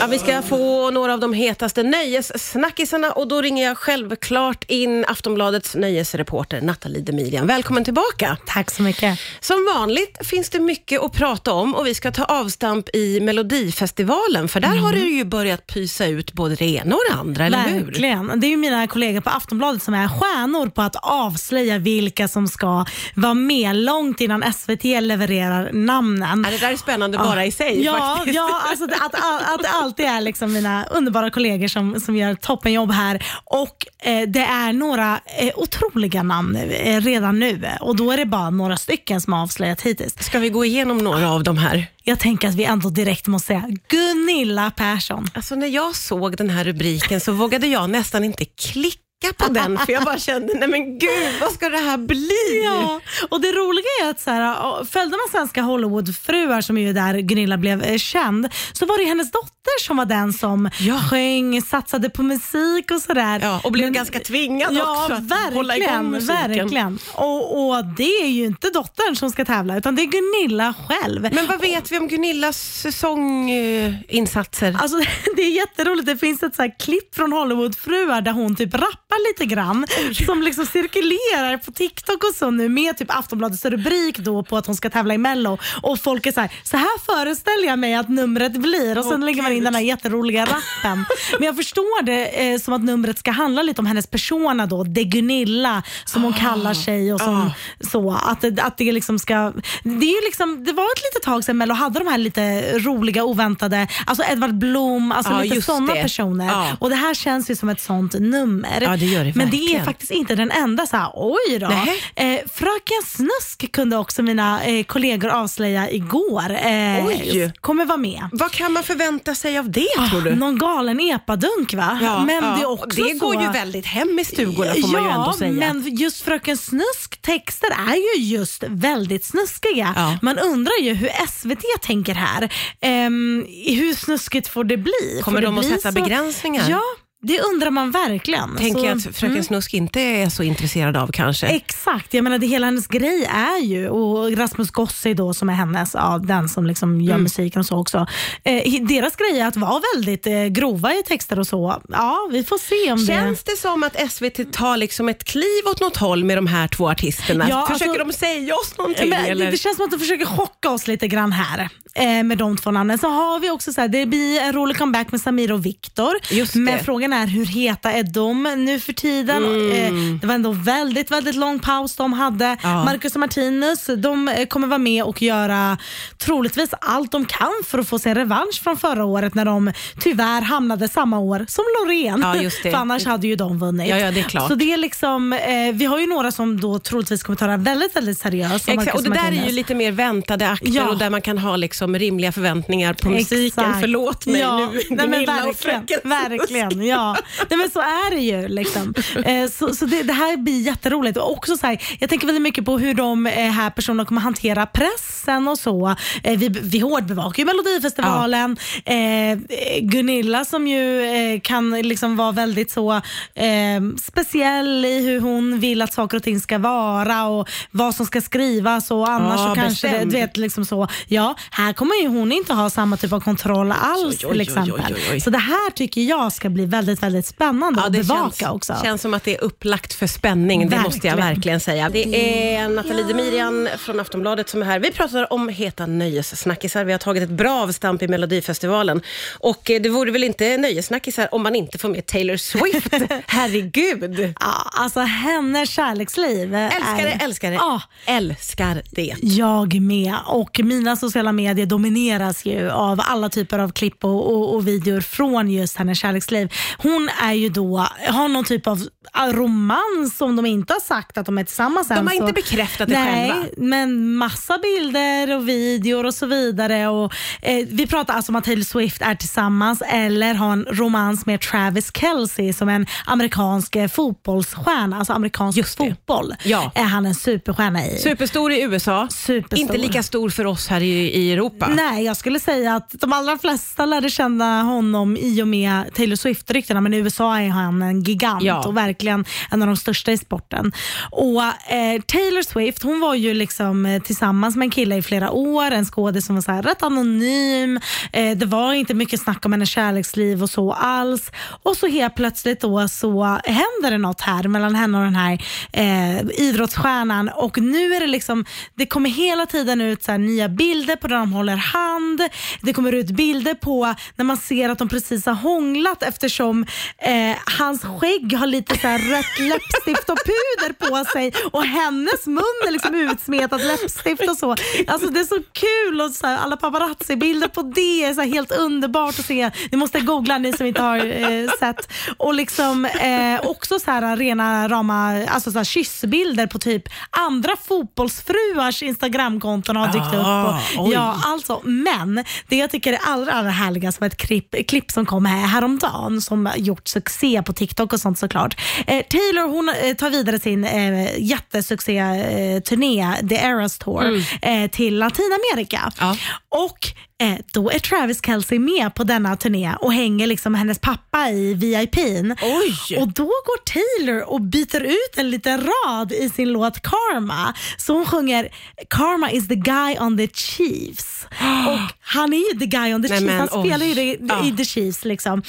Ja, vi ska få några av de hetaste nöjessnackisarna och då ringer jag självklart in Aftonbladets nöjesreporter Nathalie Demirian. Välkommen tillbaka. Tack så mycket. Som vanligt finns det mycket att prata om och vi ska ta avstamp i Melodifestivalen, för där har det ju börjat pysa ut både det ena och det andra, eller hur? Verkligen. Det är ju mina kollegor på Aftonbladet som är stjärnor på att avslöja vilka som ska vara med långt innan SVT levererar namnen. Ja, det där är spännande bara i sig Ja, faktiskt. ja alltså att, att, att alltid är liksom mina underbara kollegor som, som gör toppenjobb här. Och eh, Det är några eh, otroliga namn eh, redan nu och då är det bara några stycken som har avslöjat hittills. Ska vi gå igenom några av de här? Jag tänker att vi ändå direkt måste säga Gunilla Persson. Alltså när jag såg den här rubriken så vågade jag nästan inte klicka på den, för jag bara kände, nej men gud, vad ska det här bli? Ja, och det roliga är att så här, följde man svenska Hollywoodfruar som är ju där Gunilla blev eh, känd, så var det hennes dotter som var den som Ja. sjöng, satsade på musik och sådär. Ja, och blev Men- ganska tvingad Ja, också att hålla igång musiken. verkligen. Och, och det är ju inte dottern som ska tävla, utan det är Gunilla själv. Men vad vet vi om Gunillas säsonginsatser? Alltså, det är jätteroligt. Det finns ett så här klipp från Hollywoodfruar där hon typ rappar lite grann som liksom cirkulerar på TikTok och så nu med typ Aftonbladets rubrik då på att hon ska tävla i Mello och folk är så här, så här föreställer jag mig att numret blir och sen Åh, lägger man in Gud. den här jätteroliga rappen. Men jag förstår det eh, som att numret ska handla lite om hennes persona då, det Gunilla som hon kallar sig och som, Ah. så. Att, att det liksom ska, det, är liksom, det var ett litet tag sedan Mello hade de här lite roliga oväntade, alltså Edvard Blom, alltså Ja, lite just sådana personer. Ja. Och det här känns ju som ett sånt nummer. Ja, det gör det Men det är faktiskt inte den enda så här, oj då. Eh, Fröken Snusk kunde också mina eh, kollegor avslöja igår. Eh, Oj. Kommer vara med. Vad kan man förvänta sig av det tror du? Ah, Någon galen epadunk va? men ja. det är också det så... går ju väldigt hem i stugorna får man ju ändå säga. men just Fröken Snusk texter är ju just väldigt snuskiga. Ja. Man undrar ju hur SVT tänker här. Ehm, hur snuskigt får det bli? Kommer får de att sätta så? begränsningar? Ja, det undrar man verkligen. Tänker Så- jag att Fröken Snusk inte är så intresserad av kanske. Exakt, jag menar det hela hennes grej är ju, och Rasmus Gossi då som är hennes, ja, den som liksom gör Mm. musiken och så också. Eh, deras grej är att vara väldigt eh, grova i texter och så. Ja, vi får se om Känns det som att SVT tar liksom ett kliv åt något håll med de här två artisterna? Ja, Försöker alltså- de säga oss det någonting? men, det, eller? det känns som att de försöker chocka oss lite grann här eh, med de två namnen. Så har vi också så här, det blir en rolig comeback med Samir och Viktor. Men frågan är hur heta är de nu för tiden? Eh, det var ändå väldigt, väldigt lång paus de hade. Mm. Ja. Marcus och Martinus de eh, kommer vara med och göra troligtvis allt de kan för att få sin revansch från förra året när de tyvärr hamnade samma år som Loreen. Ja, för annars hade ju de vunnit. Ja, ja, det är klart. Så det är liksom, eh, vi har ju några som då troligtvis kommer ta det här väldigt, väldigt seriöst. Exakt, och det där är Martinez. ju lite mer väntade akter och där man kan ha liksom rimliga förväntningar på musiken. Exakt. Förlåt mig ja. nu, Nej, men verkligen, verkligen, ja. Nej, men så är det ju. Liksom. Eh, så så det, det här blir jätteroligt. Och också så här, jag tänker väldigt mycket på hur de eh, här personerna kommer hantera pressen och så. Eh, vi, vi hårdbevakar ju Melodifestivalen. Eh, Gunilla som ju kan liksom vara väldigt så speciell i hur hon vill att saker och ting ska vara och vad som ska skrivas och annars Ja, så kanske det, bestämd. du vet, liksom så. Ja, här kommer ju hon inte ha samma typ av kontroll alls Oj, oj, till exempel. oj. Så det här tycker jag ska bli väldigt, väldigt spännande att bevaka känns, också. känns som att det är upplagt för spänning, det måste jag Verkligen. verkligen säga. Det är Nathalie Demirian från Aftonbladet som är här. Vi pratar om heta nöjessnackisar. Vi har tagit ett bra avstamp i Melodifestivalen. Och eh, det vore väl inte nöjessnackisar om man inte får med Taylor Swift. Herregud! Ja, alltså hennes kärleksliv. Älskar det, är... älskar det, Ja. älskar det. Jag med. Och mina sociala medier domineras ju av alla typer av klipp och, och, och videor från just hennes kärleksliv. Hon är ju då, har någon typ av romans som de inte har sagt att de är tillsammans än. De har så- inte bekräftat det Nej, själva. men massa bilder och videor och så vidare. Och, eh, vi pratar alltså om att Taylor Swift är tillsammans eller har en romans med Travis Kelce som en amerikansk eh, fotbollsstjärna, alltså amerikansk Just fotboll. Ja. Är han en superstjärna i. Superstor i USA, Superstor. inte lika stor för oss här i, i Europa. Nej, jag skulle säga att de allra flesta lärde känna honom i och med Taylor Swift-ryktet ryktena, men i USA är han en gigant Ja. och verkligen en av de största i sporten. Och eh, Taylor Swift hon var ju liksom eh, tillsammans med en kille i flera år, en skådis som var så här, rätt anonym. Eh, det var inte mycket snack om hennes kärleksliv och så alls. Och så helt plötsligt då så händer det något här mellan henne och den här eh, idrottsstjärnan och nu är det liksom, det kommer hela tiden ut så här, nya bilder på där de håller hand. Det kommer ut bilder på när man ser att de precis har hånglat eftersom eh, hans skägg har lite så rött läppstift och puder på sig och hennes mun är liksom utsmetat läppstift och så. Alltså det är så kul och så här, alla paparazzi-bilder på det är så helt underbart att se. Ni måste googla ni som inte har eh, sett. Och liksom eh, också så här rena rama alltså så här, kyssbilder på typ andra fotbollsfruars Instagramkonton har dykt Ah, upp. oj. Och, ja, alltså, men det jag tycker är allra, allra härligast var ett klipp, klipp som kom här häromdagen som gjort succé på TikTok och sånt såklart. Eh, Taylor hon eh, tar vidare sin eh, jättesuccé-turné, The Eras Tour, eh, till Latinamerika. Ja. Och eh, då är Travis Kelce med på denna turné och hänger liksom hennes pappa i VIPn. Oj! Och då går Taylor och byter ut en liten rad i sin låt Karma. Så hon sjunger Karma is the guy on the Chiefs. Och han är ju the guy on the Nej, Chiefs. men, han spelar ju det, Ja. i the Chiefs. Liksom.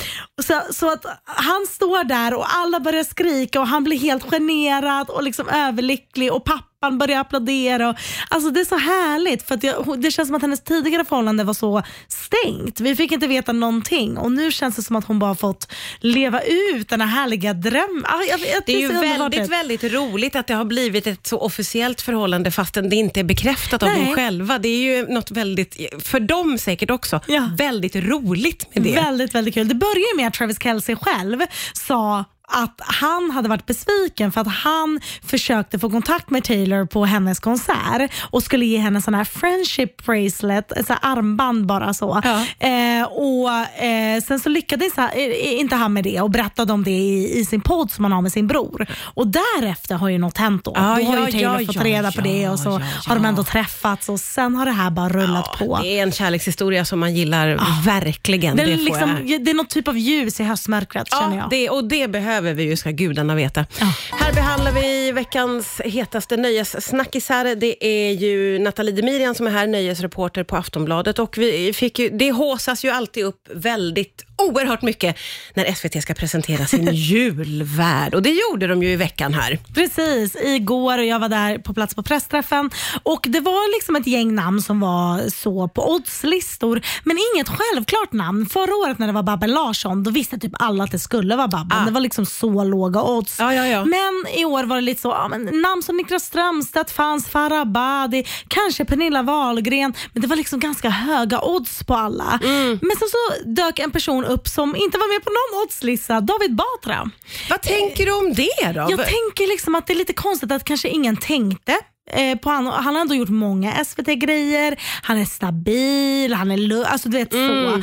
Så, så att han står där och alla börjar skrika och han blir helt generad och liksom överlycklig och pappan börjar applådera. Och, alltså det är så härligt för att jag, det känns som att hennes tidigare förhållande var så stängt. Vi fick inte veta någonting och nu känns det som att hon bara fått leva ut den här härliga drömmen. Ah, Det är ju väldigt, väldigt roligt att det har blivit ett så officiellt förhållande fastän det inte är bekräftat av Nej. dem själva. Det är ju något väldigt, för dem säkert också, Ja. väldigt roligt med det. Väldigt, väldigt kul. Det börjar med att Travis Kelce själv sa att han hade varit besviken för att han försökte få kontakt med Taylor på hennes konsert och skulle ge henne sån här friendship bracelet, så armband bara så. Ja. Eh, och eh, Sen så lyckades han, eh, inte han med det och berättade om det i, i sin podd som han har med sin bror. Och därefter har ju något hänt då. Ja, då har ja, ju Taylor ja, fått ja, reda på det och så ja, har de ändå träffats och sen har det här bara rullat på. Det är en kärlekshistoria som man gillar verkligen. Det Det, är, får liksom, det är något typ av ljus i höstmörkret känner Ja, jag. det, och det behöver vi ju, ska gudarna veta. Ja. Här behandlar vi veckans hetaste nöjessnackisar. Det är ju Nathalie Demirian som är här, nöjesreporter på Aftonbladet. Och vi fick ju, det håsas ju alltid upp väldigt oerhört mycket när SVT ska presentera sin julvärld. Och det gjorde de ju i veckan här. Precis, igår och jag var där på plats på pressträffen och det var liksom ett gäng namn som var så på oddslistor men inget självklart namn. Förra året när det var Babben Larsson då visste typ alla att det skulle vara Babben. Ah. Det var liksom så låga odds. Ja, ja, ja. Men i år var det lite så, ja, men namn som Niklas Strömstedt fanns, Farah Abadi, kanske Pernilla Wahlgren men det var liksom ganska höga odds på alla. Mm. Men sen så dök en person upp som inte var med på någon oddslista, David Batra. Vad tänker du om det då? Jag tänker liksom att det är lite konstigt att kanske ingen tänkte eh, på han, han har ändå gjort många SVT-grejer, han är stabil, han är alltså du vet så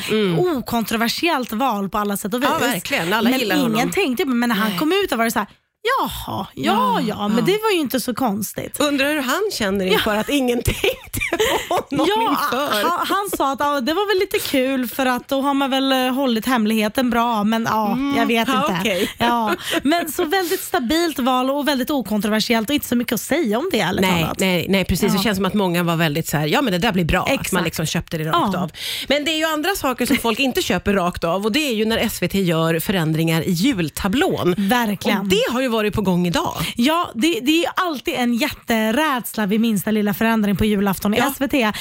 okontroversiellt val på alla sätt och vis. Mm, Ja, verkligen. Alla men gillar ingen honom. tänkte, men när han kom ut var det så här, jaha, ja, ja, men det var ju inte så konstigt. Undrar hur han känner inför att ingen tänkte på honom Ja, inför. han, han sa att ja, det var väl lite kul för att då har man väl eh, hållit hemligheten bra men ja, jag vet ja, inte. okej. Ja, men så väldigt stabilt val och väldigt okontroversiellt och inte så mycket att säga om det ärligt Nej, talat. nej, nej, precis. Det Ja. känns som att många var väldigt så här, ja men det där blir bra. Att Exakt. man liksom köpte det rakt av. Men det är ju andra saker som folk inte köper rakt av och det är ju när SVT gör förändringar i jultablån. Verkligen. Och det har ju varit på gång idag. Ja, det, det är ju alltid en jätterädsla vid minsta lilla förändring på julafton i Ja. SVT. Eh,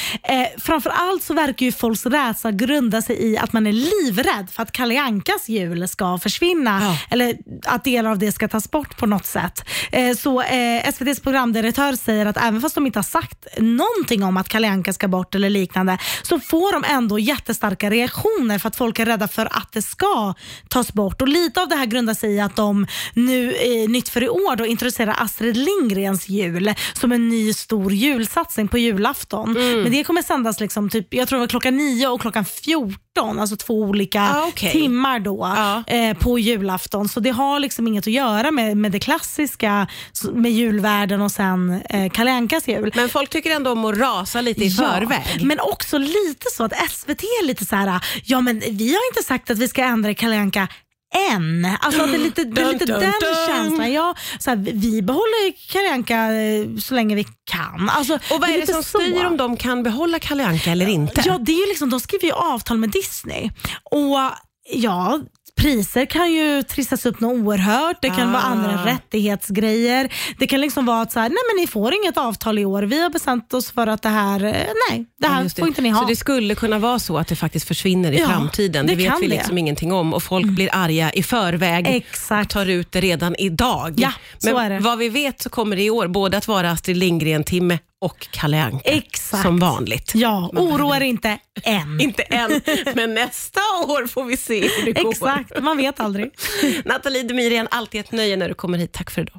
framförallt så verkar ju folks rädsla grunda sig i att man är livrädd för att Kalle Ankas jul ska försvinna Ja. eller att delar av det ska tas bort på något sätt. Eh, så eh, SVTs programdirektör säger att även fast de inte har sagt någonting om att Kalle Anka ska bort eller liknande så får de ändå jättestarka reaktioner för att folk är rädda för att det ska tas bort. Och Lite av det här grundar sig i att de nu, eh, nytt för i år, då, introducerar Astrid Lindgrens jul som en ny stor julsatsning på julafton. Men det kommer sändas liksom typ, jag tror det var klockan 9 och klockan 14, alltså två olika Ah, okej. timmar då Ja. eh, på julafton. Så det har liksom inget att göra med, med det klassiska med julvärden och sen eh, Kalle Ankas jul. Men folk tycker ändå om att rasa lite i förväg. Men också lite så att SVT är lite så här, ja men vi har inte sagt att vi ska ändra Kalle Anka än. Alltså att det är lite, det är lite dun, den dun. känslan. Ja, så här, vi- behåller Kalle Anka eh, så länge vi kan. Alltså, Och vad är det lite som så. styr om de kan behålla Kalle Anka eller inte? Ja, det är ju liksom, de skriver ju avtal med Disney. Och ja, Priser kan ju trissas upp något oerhört. Det kan Ah. vara andra rättighetsgrejer. Det kan liksom vara att så här, nej men ni får inget avtal i år. Vi har bestämt oss för att det här, eh, nej, det här Ja, just får inte ni ha. Så det skulle kunna vara så att det faktiskt försvinner i Ja, framtiden. Det, det vet vi det. liksom ingenting om och folk blir arga i förväg Exakt. och tar ut det redan idag. Ja, så Men är det. vad vi vet så kommer det i år både att vara Astrid Lindgren-timme och Kalle Anka. Exakt. Som vanligt. Ja, oroa er inte än. Inte än, men nästa år får vi se hur det går. Exakt, man vet aldrig. Nathalie Demirian, alltid ett nöje när du kommer hit. Tack för idag.